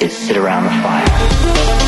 is sit around the fire.